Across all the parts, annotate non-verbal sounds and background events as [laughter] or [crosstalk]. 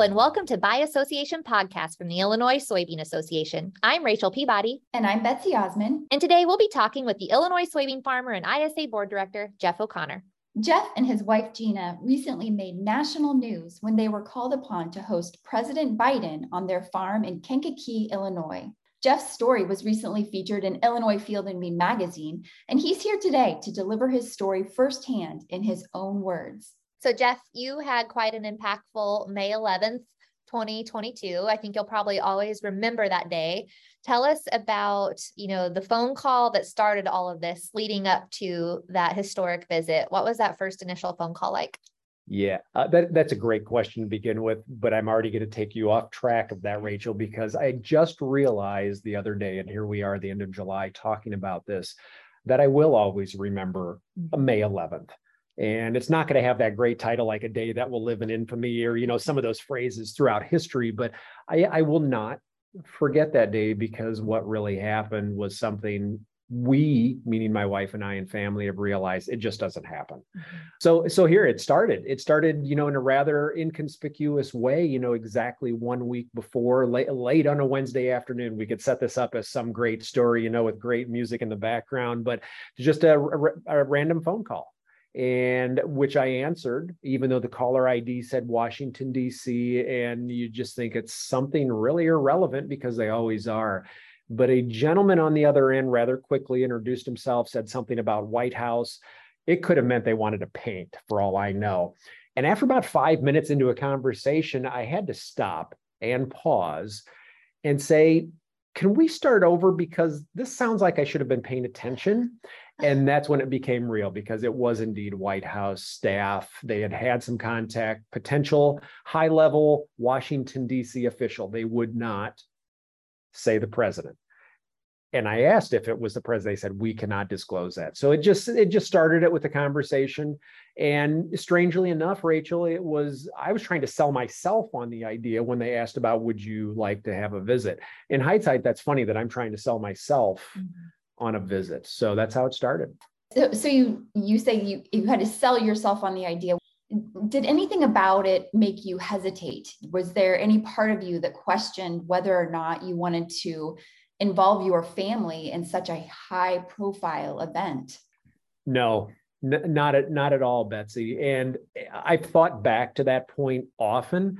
Hello, and welcome to By Association podcast from the Illinois Soybean Association. I'm Rachel Peabody. And I'm Betsy Osman. And today we'll be talking with the Illinois soybean farmer and ISA board director, Jeff O'Connor. Jeff and his wife Gina recently made national news when they were called upon to host President Biden on their farm in Kankakee, Illinois. Jeff's story was recently featured in Illinois Field and Bean magazine, and he's here today to deliver his story firsthand in his own words. So, Jeff, you had quite an impactful May 11th, 2022. I think you'll probably always remember that day. Tell us about, you know, the phone call that started all of this leading up to that historic visit. What was that first initial phone call like? Yeah, uh, that, that's a great question to begin with, but I'm already going to take you off track of that, Rachel, because I just realized the other day, and here we are at the end of July talking about this, that I will always remember May 11th and it's not going to have that great title like a day that will live in infamy or you know some of those phrases throughout history but i i will not forget that day because what really happened was something we meaning my wife and i and family have realized it just doesn't happen. Mm-hmm. so so here it started. It started you know in a rather inconspicuous way you know exactly one week before late, late on a wednesday afternoon. We could set this up as some great story you know with great music in the background but just a, a, a random phone call and which I answered, even though the caller ID said Washington, D.C., and you just think it's something really irrelevant because they always are. But a gentleman on the other end rather quickly introduced himself, said something about White House. It could have meant they wanted to paint, for all I know. And after about five minutes into a conversation, I had to stop and pause and say, Can we start over? Because this sounds like I should have been paying attention and [sighs] that's when it became real because it was indeed White House staff. They had had some contact, potential high level Washington, D.C. official. They would not say the president. And I asked if it was the president. They said we cannot disclose that. So it just it just started it with a conversation. And strangely enough, Rachel, it was I was trying to sell myself on the idea when they asked about would you like to have a visit. In hindsight, that's funny that I'm trying to sell myself. Mm-hmm on a visit. So that's how it started. So, so you you say you you had to sell yourself on the idea. Did anything about it make you hesitate? Was there any part of you that questioned whether or not you wanted to involve your family in such a high profile event? No, n- not at not at all, Betsy. And I've thought back to that point often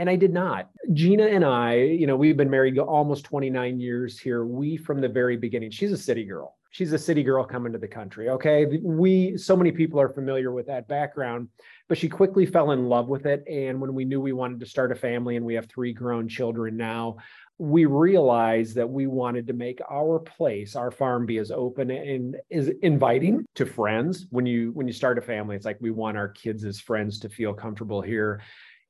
and I did not. Gina and I, you know, we've been married almost 29 years here. We, from the very beginning, she's a city girl. She's a city girl coming to the country. Okay. We, so many people are familiar with that background, but she quickly fell in love with it. And when we knew we wanted to start a family and we have three grown children now, we realized that we wanted to make our place our farm be as open and as inviting to friends. When you when you start a family it's like we want our kids as friends to feel comfortable here.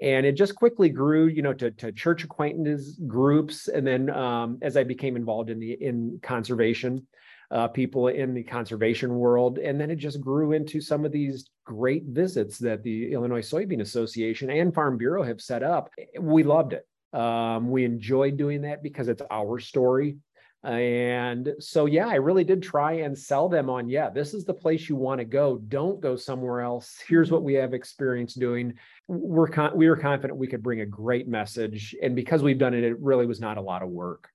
And it just quickly grew you know to, to church acquaintances groups. And then um, as i became involved in the in conservation uh, people in the conservation world and then it just grew into some of these great visits that the illinois soybean association and farm bureau have set up. We loved it um, we enjoyed doing that because it's our story and so, yeah, I really did try and sell them on, yeah, this is the place you want to go. Don't go somewhere else. Here's what we have experience doing. We're con- we were confident we could bring a great message, and because we've done it, it really was not a lot of work.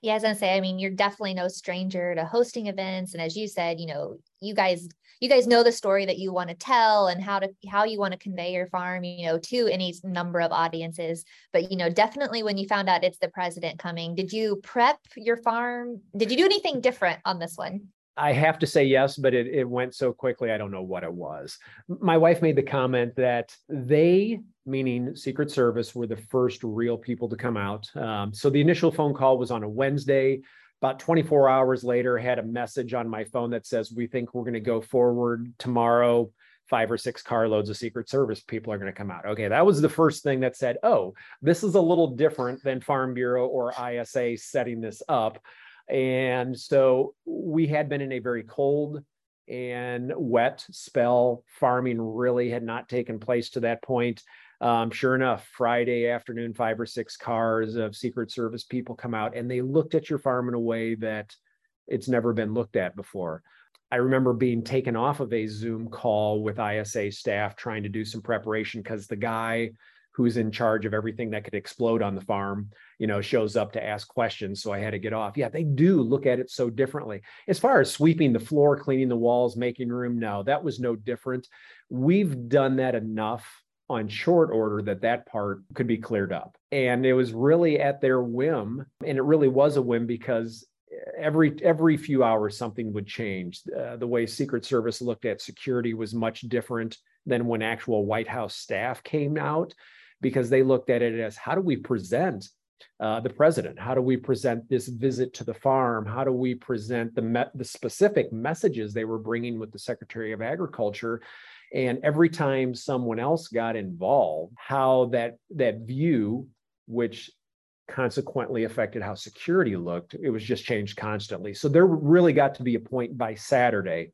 Yeah, as I say, I mean, you're definitely no stranger to hosting events, and as you said, you know, you guys you guys know the story that you want to tell and how to how you want to convey your farm you know to any number of audiences. But you know definitely when you found out it's the president coming did you prep your farm? Did you do anything different on this one I have to say yes, but it, it went so quickly, I don't know what it was. My wife made the comment that they, meaning Secret Service, were the first real people to come out. Um, so the initial phone call was on a Wednesday. About 24 hours later, had a message on my phone that says, We think we're going to go forward tomorrow. Five or six carloads of Secret Service people are going to come out. Okay, that was the first thing that said, Oh, this is a little different than Farm Bureau or ISA setting this up. And so we had been in a very cold and wet spell. Farming really had not taken place to that point. Um, sure enough, Friday afternoon, five or six cars of Secret Service people come out and they looked at your farm in a way that it's never been looked at before. I remember being taken off of a Zoom call with ISA staff trying to do some preparation because the guy who's in charge of everything that could explode on the farm, you know, shows up to ask questions. So I had to get off. Yeah, they do look at it so differently. As far as sweeping the floor, cleaning the walls, making room, no, that was no different. We've done that enough on short order that that part could be cleared up. And it was really at their whim. And it really was a whim because every every few hours something would change uh, the way secret service looked at security was much different than when actual white house staff came out because they looked at it as how do we present uh, the president? How do we present this visit to the farm? How do we present the me- the specific messages they were bringing with the Secretary of Agriculture? And every time someone else got involved, how that that view, which consequently affected how security looked, it was just changed constantly. So there really got to be a point by Saturday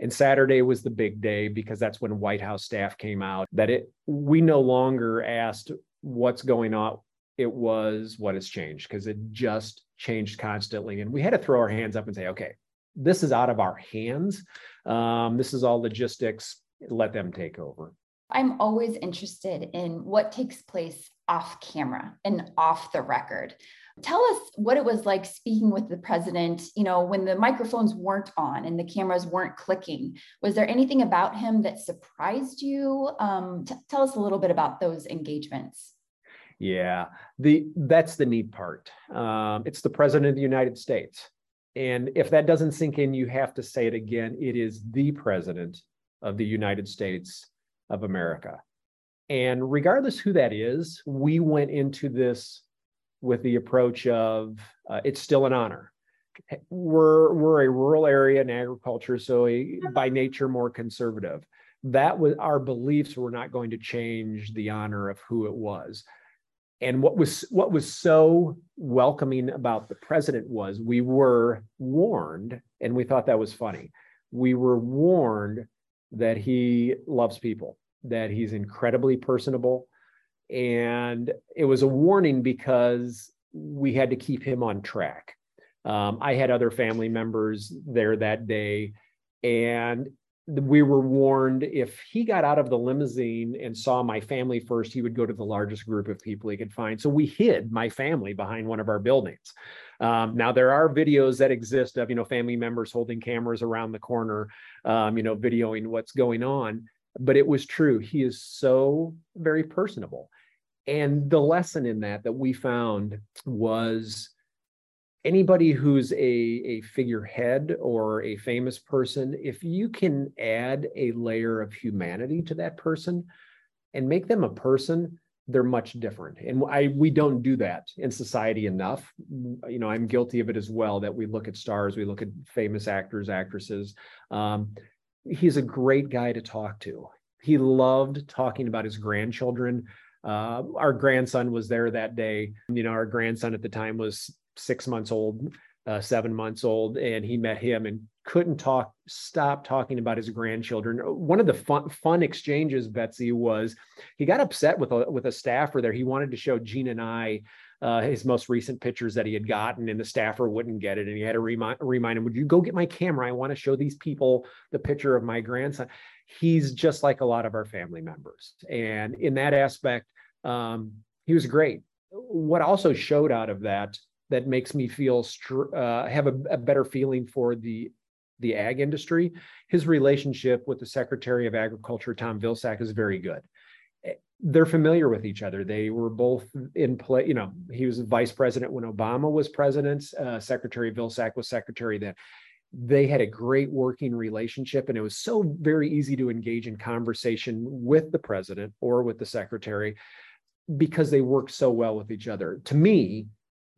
and Saturday was the big day because that's when White House staff came out that it we no longer asked what's going on. It was what has changed because it just changed constantly. And we had to throw our hands up and say, okay, this is out of our hands. Um, this is all logistics. Let them take over. I'm always interested in what takes place off camera and off the record. Tell us what it was like speaking with the president, you know, when the microphones weren't on and the cameras weren't clicking. Was there anything about him that surprised you? Um, t- tell us a little bit about those engagements. Yeah, the that's the neat part. Um, it's the president of the United States. And if that doesn't sink in, you have to say it again. It is the president of the United States of America. And regardless who that is, we went into this with the approach of uh, it's still an honor. We're we're a rural area in agriculture, so a, by nature more conservative. That was our beliefs were not going to change the honor of who it was. And what was what was so welcoming about the president was we were warned, and we thought that was funny. We were warned that he loves people, that he's incredibly personable, and it was a warning because we had to keep him on track. Um, I had other family members there that day, and we were warned if he got out of the limousine and saw my family first, he would go to the largest group of people he could find. So we hid my family behind one of our buildings. Um, now there are videos that exist of you know family members holding cameras around the corner, um, you know, videoing what's going on. But it was true. He is so very personable. And the lesson in that that we found was anybody who's a, a figurehead or a famous person, if you can add a layer of humanity to that person and make them a person, they're much different. And I we don't do that in society enough. You know, I'm guilty of it as well that we look at stars, we look at famous actors, actresses. Um, he's a great guy to talk to. He loved talking about his grandchildren uh, our grandson was there that day. You know, our grandson at the time was six months old, uh, seven months old, and he met him and couldn't talk, stop talking about his grandchildren. One of the fun, fun exchanges, Betsy, was he got upset with a with a staffer there. He wanted to show Gina and I uh, his most recent pictures that he had gotten, and the staffer wouldn't get it. And he had to remind remind him, "Would you go get my camera? I want to show these people the picture of my grandson." He's just like a lot of our family members, and in that aspect, um, he was great. What also showed out of that that makes me feel str- uh, have a, a better feeling for the the ag industry. His relationship with the Secretary of Agriculture, Tom Vilsack, is very good. Eh, they're familiar with each other. They were both in play. You know, he was vice president when Obama was president. Uh, Secretary Vilsack was secretary then. They had a great working relationship, and it was so very easy to engage in conversation with the president or with the secretary because they worked so well with each other. To me,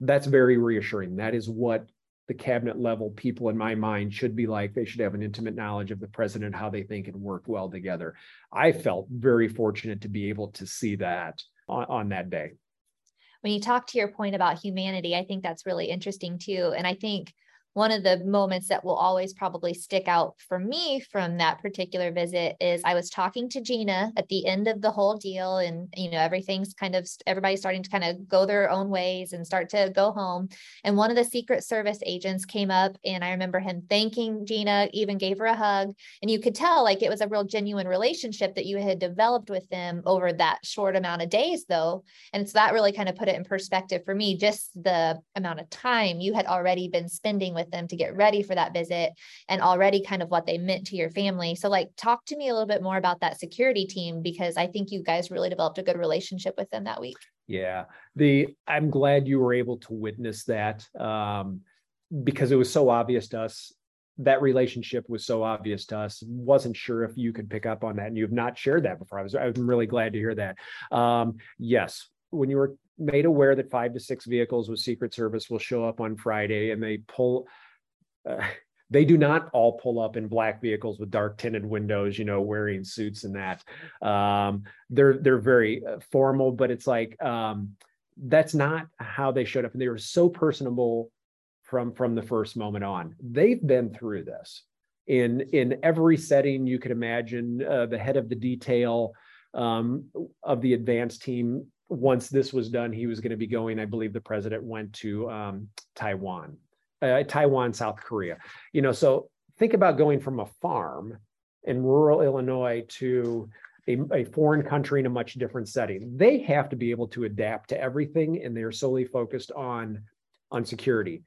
that's very reassuring. That is what the cabinet level people in my mind should be like. They should have an intimate knowledge of the president, how they think and work well together. I felt very fortunate to be able to see that on, on that day. When you talk to your point about humanity, I think that's really interesting too. And I think one of the moments that will always probably stick out for me from that particular visit is I was talking to Gina at the end of the whole deal and you know everything's kind of everybody's starting to kind of go their own ways and start to go home. And one of the secret service agents came up and I remember him thanking Gina even gave her a hug. And you could tell like it was a real genuine relationship that you had developed with them over that short amount of days though. And so that really kind of put it in perspective for me just the amount of time you had already been spending with them to get ready for that visit and already kind of what they meant to your family. So, like, talk to me a little bit more about that security team because I think you guys really developed a good relationship with them that week. Yeah, the I'm glad you were able to witness that um, because it was so obvious to us. That relationship was so obvious to us. Wasn't sure if you could pick up on that, and you have not shared that before. I was I'm really glad to hear that. Um, yes, when you were made aware that five to six vehicles with Secret Service will show up on Friday, and they pull. Uh, [laughs] they do not all pull up in black vehicles with dark tinted windows, you know, wearing suits and that. Um, they're they're very uh, formal, but it's like um, that's not how they showed up, and they were so personable from from the first moment on. They've been through this in in every setting you could imagine. Uh, the head of the detail um, of the advance team once this was done, he was going to be going. I believe the president went to um, Taiwan, uh, Taiwan, South Korea. You know, so think about going from a farm in rural Illinois to a, a, foreign country in a much different setting. They have to be able to adapt to everything, and they're solely focused on on security.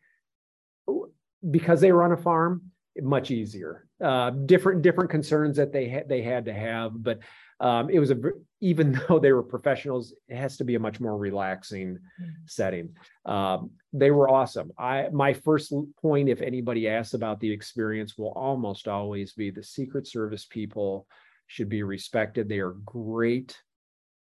Because they were on a farm, much easier. Uh, different different concerns that they had they had to have, but um, it was a even [laughs] though they were professionals, it has to be a much more relaxing mm-hmm. setting. Um, they were awesome. I my first point, if anybody asks about the experience, will almost always be the Secret Service people should be respected. They are great.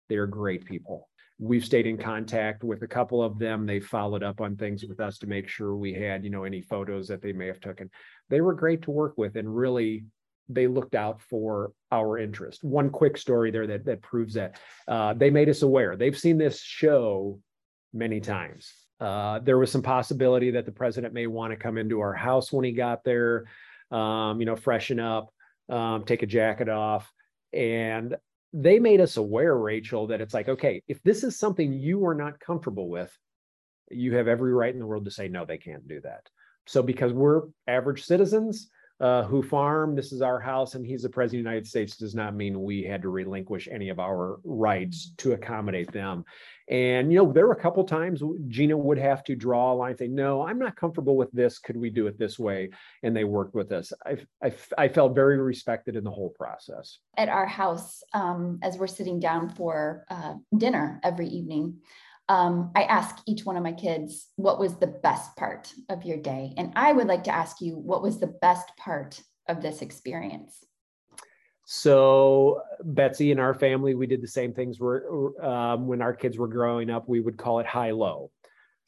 They are great people. We've stayed in contact with a couple of them. They followed up on things with us to make sure we had, you know, any photos that they may have taken. They were great to work with and really they looked out for our interest. One quick story there that, that proves that. Uh, they made us aware. They've seen this show many times. Uh, there was some possibility that the president may want to come into our house when he got there, um, you know, freshen up, um, take a jacket off. And they made us aware, Rachel, that it's like, okay, if this is something you are not comfortable with, you have every right in the world to say, no, they can't do that. So, because we're average citizens, uh, who farm, this is our house, and he's the president of the United States, does not mean we had to relinquish any of our rights to accommodate them. And, you know, there were a couple times Gina would have to draw a line, say, no, I'm not comfortable with this. Could we do it this way? And they worked with us. I, I, I felt very respected in the whole process. At our house, um, as we're sitting down for uh, dinner every evening, um, I ask each one of my kids, what was the best part of your day? And I would like to ask you, what was the best part of this experience? So Betsy and our family, we did the same things. Were um, when our kids were growing up, we would call it high low.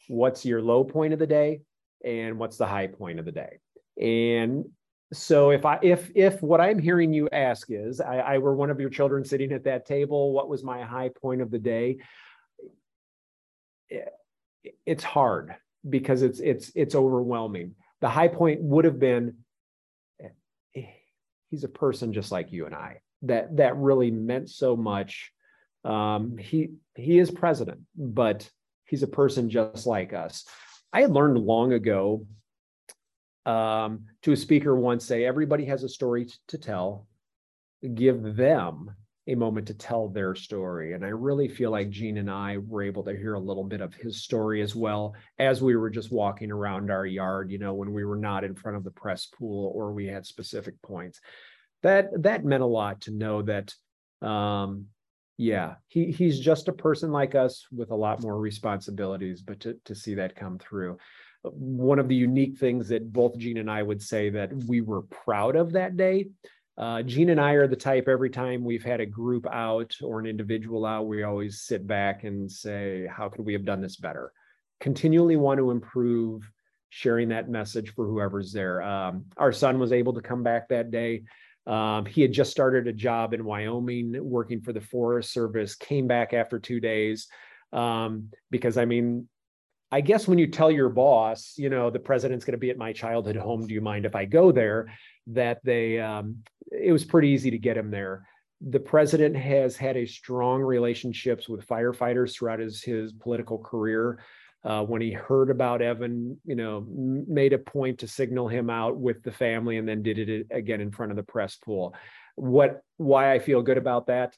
What's your low point of the day, and what's the high point of the day? And so if I if if what I'm hearing you ask is, I, I were one of your children sitting at that table, what was my high point of the day? It's hard because it's it's it's overwhelming. The high point would have been he's a person just like you and I. That that really meant so much. Um, he he is president, but he's a person just like us. I had learned long ago um, to a speaker once say, everybody has a story to tell. Give them a moment to tell their story. And I really feel like Gina and I were able to hear a little bit of his story as well as we were just walking around our yard, you know, when we were not in front of the press pool or we had specific points. That that meant a lot to know that um yeah, he he's just a person like us with a lot more responsibilities, but to, to see that come through. One of the unique things that both Gina and I would say that we were proud of that day uh, Gina and I are the type every time we've had a group out or an individual out, we always sit back and say, how could we have done this better? Continually want to improve sharing that message for whoever's there. Um, our son was able to come back that day. Um, he had just started a job in Wyoming working for the Forest Service, came back after two days. Um, because I mean, I guess when you tell your boss, you know, the president's going to be at my childhood home, do you mind if I go there? That they, um, it was pretty easy to get him there. The president has had a strong relationships with firefighters throughout his his political career. Uh, when he heard about Evan, you know, made a point to signal him out with the family, and then did it again in front of the press pool. What? Why I feel good about that?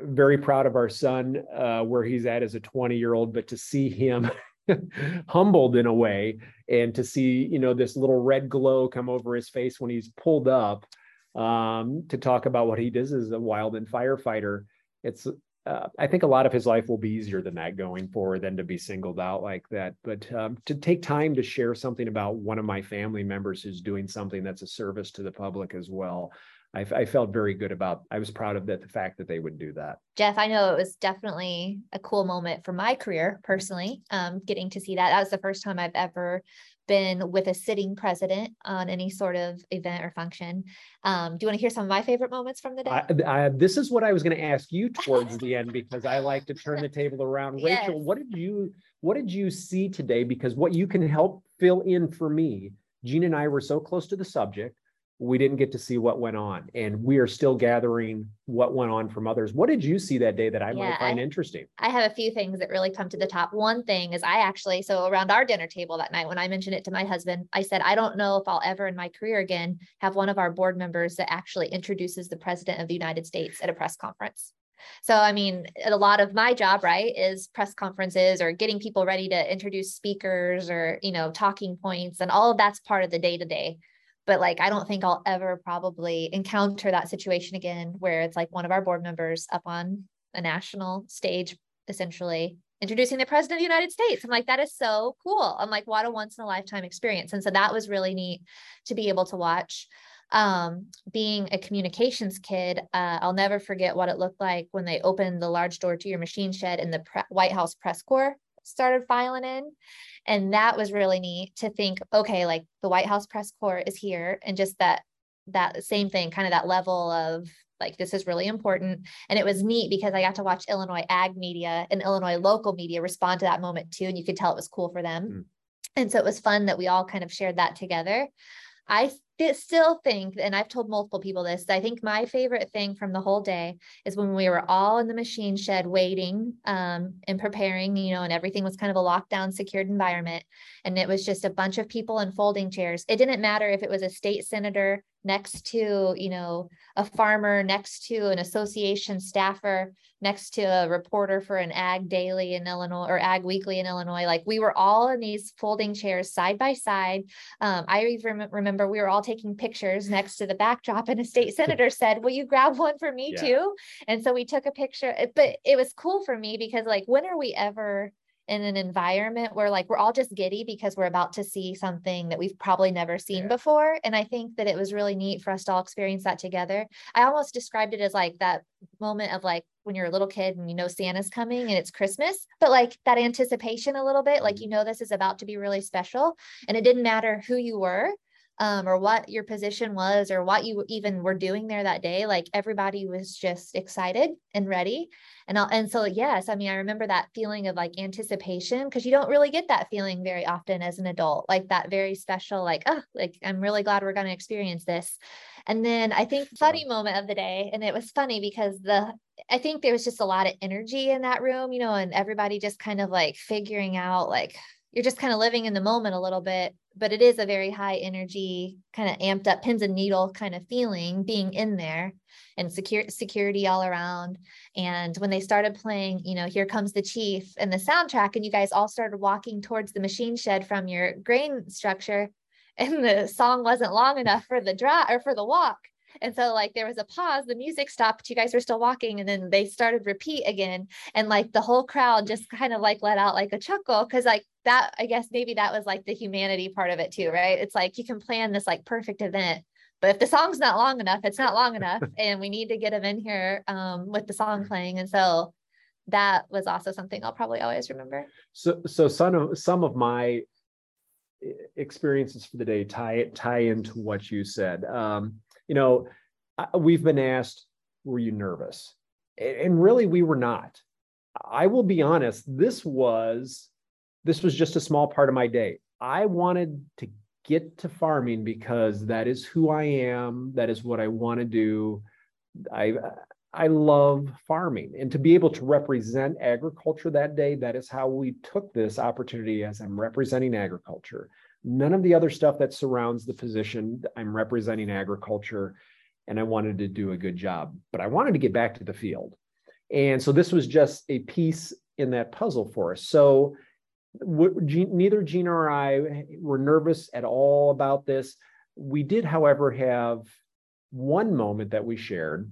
Very proud of our son, uh, where he's at as a 20 year old, but to see him [laughs] [laughs] humbled in a way and to see you know this little red glow come over his face when he's pulled up um, to talk about what he does as a wildland firefighter. It's uh, i think a lot of his life will be easier than that going forward than to be singled out like that. But um, to take time to share something about one of my family members who's doing something that's a service to the public as well I, I, felt very good about. I was proud of that the fact that they would do that. Jeff, I know it was definitely a cool moment for my career personally. Um, getting to see that that was the first time I've ever been with a sitting president on any sort of event or function. Um, do you want to hear some of my favorite moments from the day? I, I, this is what I was going to ask you [laughs] towards the end because I like to turn the table around. Yes. Rachel, what did you what did you see today? Because what you can help fill in for me, Gina and I were so close to the subject we didn't get to see what went on and we are still gathering what went on from others. What did you see that day that i yeah, might find I, interesting? I have a few things that really come to the top. One thing is i actually so around our dinner table that night when i mentioned it to my husband i said i don't know if i'll ever in my career again have one of our board members that actually introduces the president of the united states at a press conference. So, I mean, a lot of my job, right, is press conferences or getting people ready to introduce speakers or, you know, talking points, and all of that's part of the day to day but like i don't think i'll ever probably encounter that situation again where it's like one of our board members up on a national stage essentially introducing the president of the united states. I'm like that is so cool. I'm like what a once in a lifetime experience. And so that was really neat to be able to watch um, being a communications kid, uh, I'll never forget what it looked like when they opened the large door to your machine shed in the pre- White House press corps started filing in. And that was really neat to think, okay, like the White House press corps is here and just that that same thing, kind of that level of like this is really important. And it was neat because I got to watch Illinois ag media and Illinois local media respond to that moment too. And you could tell it was cool for them. Mm. And so it was fun that we all kind of shared that together. I still think, and I've told multiple people this, I think my favorite thing from the whole day is when we were all in the machine shed waiting um, and preparing, you know, and everything was kind of a lockdown, secured environment. And it was just a bunch of people in folding chairs. It didn't matter if it was a state senator next to, you know, a farmer, next to an association staffer, next to a reporter for an ag daily in Illinois or ag weekly in Illinois. Like we were all in these folding chairs side by side. Um, I even remember we were all taking pictures next to the backdrop and a state [laughs] senator said, will you grab one for me yeah. too? And so we took a picture, but it was cool for me because like, when are we ever in an environment where like we're all just giddy because we're about to see something that we've probably never seen yeah. before and i think that it was really neat for us to all experience that together i almost described it as like that moment of like when you're a little kid and you know santa's coming and it's christmas but like that anticipation a little bit like mm-hmm. you know this is about to be really special and it didn't matter who you were um, or what your position was or what you even were doing there that day like everybody was just excited and ready. And I'll, and so yes i mean i remember that feeling of like anticipation because you don't really get that feeling very often as an adult like that very special like oh like i'm really glad we're going to experience this. And then i think funny moment of the day and it was funny because the i think there was just a lot of energy in that room you know and everybody just kind of like figuring out like you're just kind of living in the moment a little bit but it is a very high energy kind of amped up pins and needle kind of feeling being in there and secure security all around. And when they started playing you know here comes the chief and the soundtrack and you guys all started walking towards the machine shed from your grain structure and the song wasn't long enough for the draw or for the walk and so like there was a pause, the music stopped, you guys were still walking, and then they started repeat again. And like the whole crowd just kind of like let out like a chuckle because like that, I guess maybe that was like the humanity part of it too, right? It's like you can plan this like perfect event. But if the song's not long enough, it's not long enough. [laughs] And we need to get them in here um, with the song playing. And so that was also something I'll probably always remember. So, so some of some of my experiences for the day tie tie into what you said. Um, you know, we've been asked, were you nervous? And really, we were not. I will be honest, this was this was just a small part of my day. I wanted to get to farming because that is who I am. That is what I want to do. I I love farming and to be able to represent agriculture that day, that is how we took this opportunity as I'm representing agriculture. None of the other stuff that surrounds the position, I'm representing agriculture and I wanted to do a good job, but I wanted to get back to the field. And so this was just a piece in that puzzle for us. So neither Gina or I were nervous at all about this. We did, however, have one moment that we shared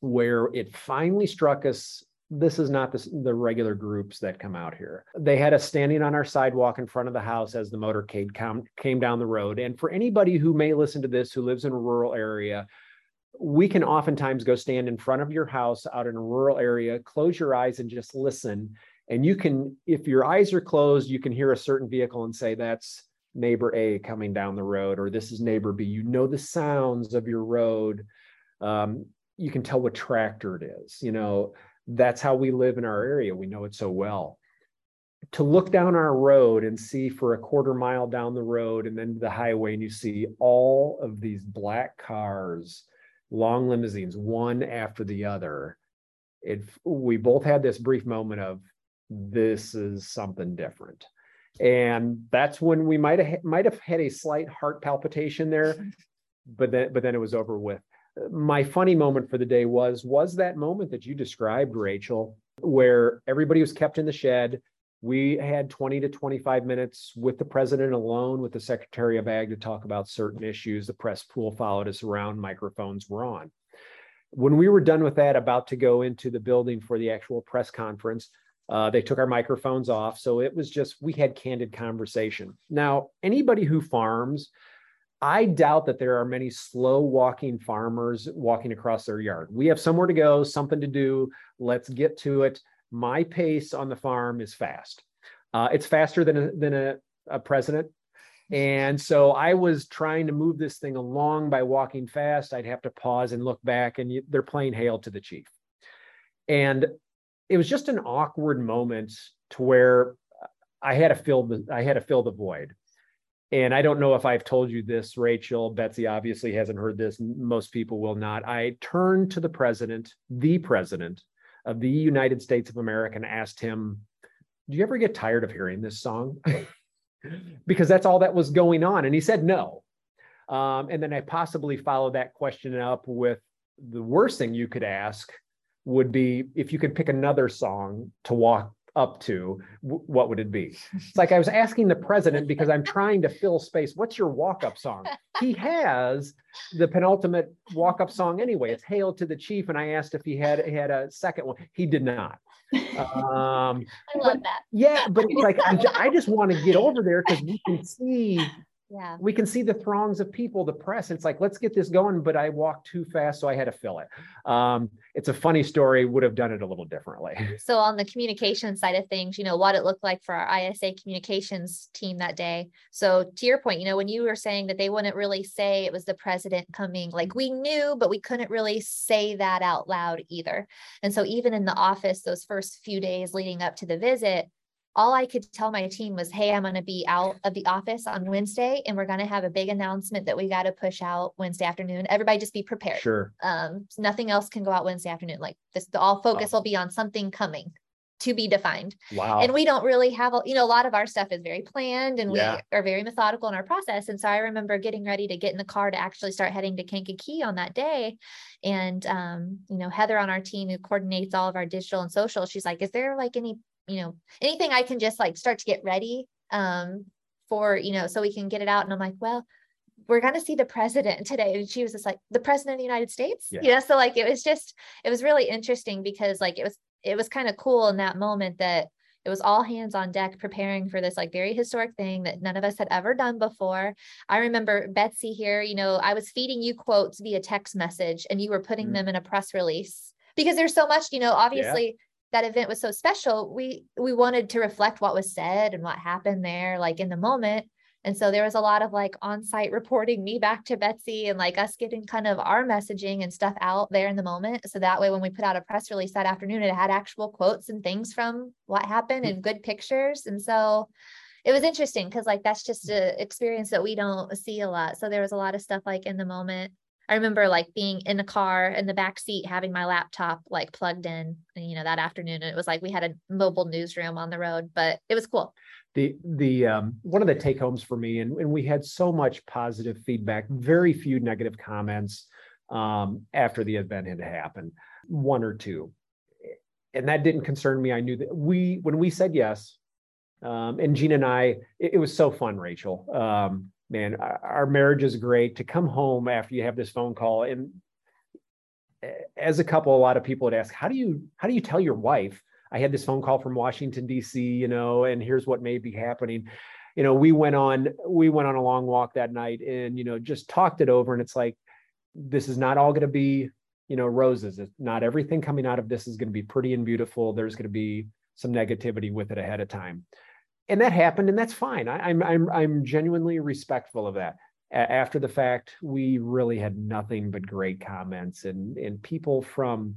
where it finally struck us this is not the, the regular groups that come out here. They had us standing on our sidewalk in front of the house as the motorcade com- came down the road. And for anybody who may listen to this who lives in a rural area, we can oftentimes go stand in front of your house out in a rural area, close your eyes and just listen. And you can, if your eyes are closed, you can hear a certain vehicle and say, that's neighbor A coming down the road, or this is neighbor B. You know the sounds of your road. Um, you can tell what tractor it is. You know, that's how we live in our area. We know it so well. To look down our road and see for a quarter mile down the road and then the highway, and you see all of these black cars, long limousines, one after the other. It we both had this brief moment of this is something different. And that's when we might have might have had a slight heart palpitation there, [laughs] but then but then it was over with my funny moment for the day was was that moment that you described rachel where everybody was kept in the shed. We had 20 to 25 minutes with the president alone with the secretary of ag to talk about certain issues. The press pool followed us around microphones were on. When we were done with that about to go into the building for the actual press conference uh, they took our microphones off. So it was just we had candid conversation. Now anybody who farms I doubt that there are many slow walking farmers walking across their yard. We have somewhere to go, something to do. Let's get to it. My pace on the farm is fast. Uh, it's faster than a, than a, a president. And so I was trying to move this thing along by walking fast. I'd have to pause and look back, and you, they're playing hail to the chief. And it was just an awkward moment to where I had to fill the I had to fill the void and I don't know if I've told you this, Rachel. Betsy obviously hasn't heard this. Most people will not. I turned to the president, the president of the United States of America, and asked him, Do you ever get tired of hearing this song? [laughs] because that's all that was going on. And he said no. Um, and then I possibly followed that question up with the worst thing you could ask would be if you could pick another song to walk up to, what would it be? It's like I was asking the president because I'm trying to fill space. What's your walk up song? He has the penultimate walk up song anyway. It's Hail to the Chief. And I asked if he had had a second one. He did not. Um, [laughs] I love that. Yeah, but it's like I [laughs] just, I just want to get over there because we can see yeah. We can see the throngs of people the press. It's like let's get this going but i walked too fast so i had to fill it. Um, it's a funny story. Would have done it a little differently. [laughs] So on the communication side of things you know what it looked like for our isa communications team that day. So to your point you know when you were saying that they wouldn't really say it was the president coming like we knew but we couldn't really say that out loud either. And so even in the office those first few days leading up to the visit all I could tell my team was, hey, I'm going to be out of the office on Wednesday and we're going to have a big announcement that we got to push out Wednesday afternoon. Everybody just be prepared. Sure. Um, nothing else can go out Wednesday afternoon. Like this, the all focus will be on something coming to be defined. Wow. And we don't really have, a, you know, a lot of our stuff is very planned and yeah. we are very methodical in our process. And so I remember getting ready to get in the car to actually start heading to Kankakee on that day. And, um, you know, Heather on our team who coordinates all of our digital and social, she's like, is there like any you know, anything I can just like start to get ready um, for, you know, so we can get it out. And I'm like, well, we're going to see the president [laughs] today. And she was just like, the president of the United States. Yeah. You know, so like it was just, it was really interesting because like it was, it was kind of cool in that moment that it was all hands on deck preparing for this like very historic thing that none of us had ever done before. I remember Betsy here, you know, I was feeding you quotes via text message and you were putting mm-hmm. them in a press release because there's so much, you know, obviously that event was so special we we wanted to reflect what was said and what happened there like in the moment And so there was a lot of like on site reporting me back to Betsy and like us getting kind of our messaging and stuff out there in the moment. So that way, when we put out a press release that afternoon, it had actual quotes and things from what happened and good pictures. And so it was interesting because like that's just an experience that we don't see a lot. So there was a lot of stuff like in the moment. I remember like being in the car in the back seat, having my laptop like plugged in, you know, that afternoon. And it was like we had a mobile newsroom on the road, but it was cool. The the um, one of the take homes for me and, and we had so much positive feedback very few negative comments um, after the event had happened one or two. And that didn't concern me. I knew that we when we said yes um, and gina and i it, it was so fun rachel. Um, man our, marriage is great to come home after you have this phone call and eh, as a couple a lot of people would ask how do you how do you tell your wife I had this phone call from Washington D.C. You know, and here's what may be happening. You know, we went on we went on a long walk that night, and you know, just talked it over. And it's like, this is not all going to be you know roses. It's not everything coming out of this is going to be pretty and beautiful. There's going to be some negativity with it ahead of time, and that happened, and that's fine. I, I'm I'm I'm genuinely respectful of that after the fact, we really had nothing but great comments and and people from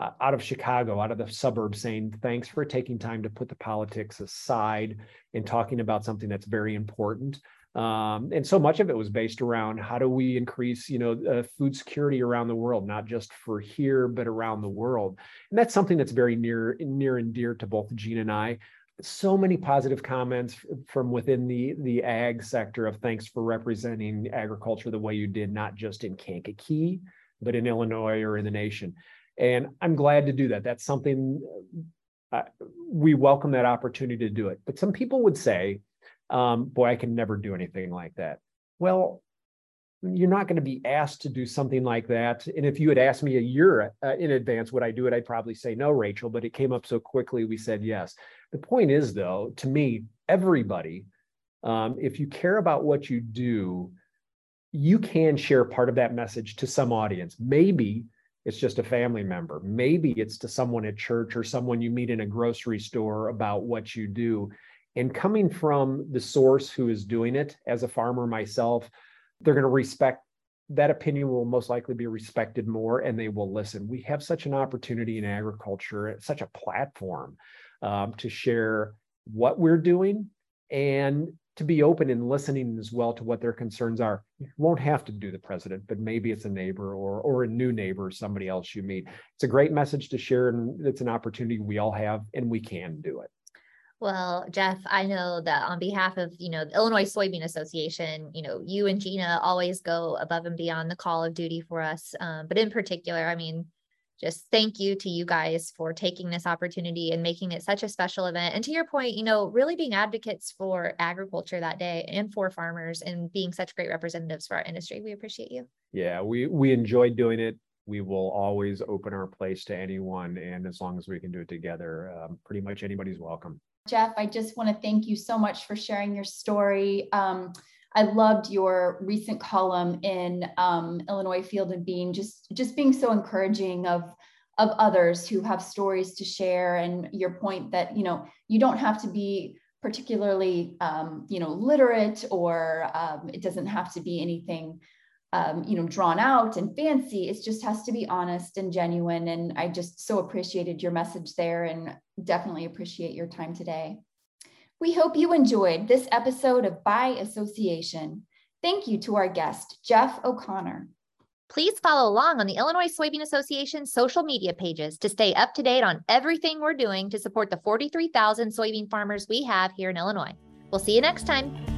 uh, out of Chicago, out of the suburbs, saying thanks for taking time to put the politics aside and talking about something that's very important. Um, and so much of it was based around how do we increase, you know, uh, food security around the world, not just for here but around the world. And that's something that's very near, near and dear to both Gina and I. So many positive comments from within the the ag sector of thanks for representing agriculture the way you did, not just in Kankakee, but in Illinois or in the nation. And I'm glad to do that. That's something uh, we welcome that opportunity to do it. But some people would say, um, boy, I can never do anything like that. Well, you're not going to be asked to do something like that. And if you had asked me a year uh, in advance, would I do it? I'd probably say no, Rachel, but it came up so quickly, we said yes. The point is, though, to me, everybody, um, if you care about what you do, you can share part of that message to some audience. Maybe it's just a family member. Maybe it's to someone at church or someone you meet in a grocery store about what you do. And coming from the source who is doing it as a farmer myself, they're going to respect that opinion will most likely be respected more and they will listen. We have such an opportunity in agriculture, such a platform um, to share what we're doing and to be open and listening as well to what their concerns are. You won't have to do the president, but maybe it's a neighbor or or a new neighbor, somebody else you meet. It's a great message to share, and it's an opportunity we all have, and we can do it. Well, Jeff, I know that on behalf of, you know, the Illinois Soybean Association, you know, you and Gina always go above and beyond the call of duty for us. Um, but in particular, I mean, just thank you to you guys for taking this opportunity and making it such a special event. And to your point, you know, really being advocates for agriculture that day and for farmers and being such great representatives for our industry. We appreciate you. Yeah, we we enjoyed doing it. We will always open our place to anyone, and as long as we can do it together, um, pretty much anybody's welcome. Jeff, I just want to thank you so much for sharing your story. Um, I loved your recent column in um, Illinois Field and Bean, just just being so encouraging of of others who have stories to share, and your point that you know you don't have to be particularly um, you know literate or um, it doesn't have to be anything um, you know drawn out and fancy. It just has to be honest and genuine. And I just so appreciated your message there, and definitely appreciate your time today. We hope you enjoyed this episode of By Association. Thank you to our guest, Jeff O'Connor. Please follow along on the Illinois Soybean Association social media pages to stay up to date on everything we're doing to support the 43,000 soybean farmers we have here in Illinois. We'll see you next time.